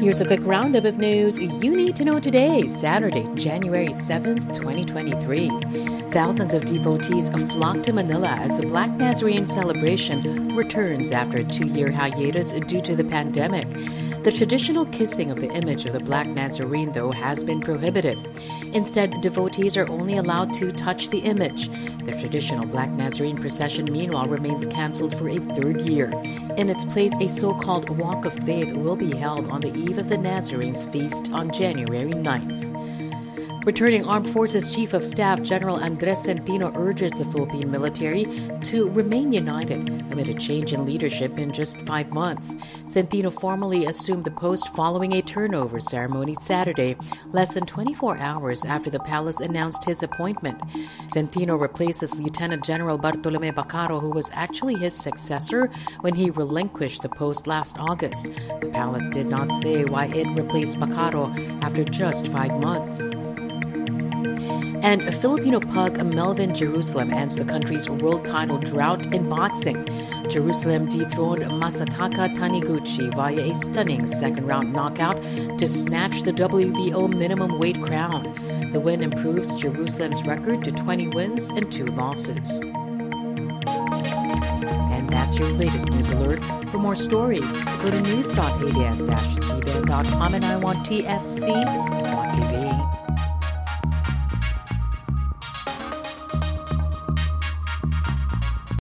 Here's a quick roundup of news you need to know today, Saturday, January 7th, 2023. Thousands of devotees flock to Manila as the Black Nazarene celebration returns after a two year hiatus due to the pandemic. The traditional kissing of the image of the Black Nazarene, though, has been prohibited. Instead, devotees are only allowed to touch the image. The traditional Black Nazarene procession, meanwhile, remains cancelled for a third year. In its place, a so called Walk of Faith will be held on the eve of the Nazarene's feast on January 9th. Returning Armed Forces Chief of Staff General Andres Centino urges the Philippine military to remain united amid a change in leadership in just five months. Centino formally assumed the post following a turnover ceremony Saturday, less than 24 hours after the palace announced his appointment. Centino replaces Lieutenant General Bartolome Bacarro, who was actually his successor when he relinquished the post last August. The palace did not say why it replaced Bacarro after just five months. And a Filipino pug Melvin Jerusalem ends the country's world title drought in boxing. Jerusalem dethroned Masataka Taniguchi via a stunning second round knockout to snatch the WBO minimum weight crown. The win improves Jerusalem's record to 20 wins and 2 losses. And that's your latest news alert. For more stories, go to news.abs-cbn.com and iWantTFC on TV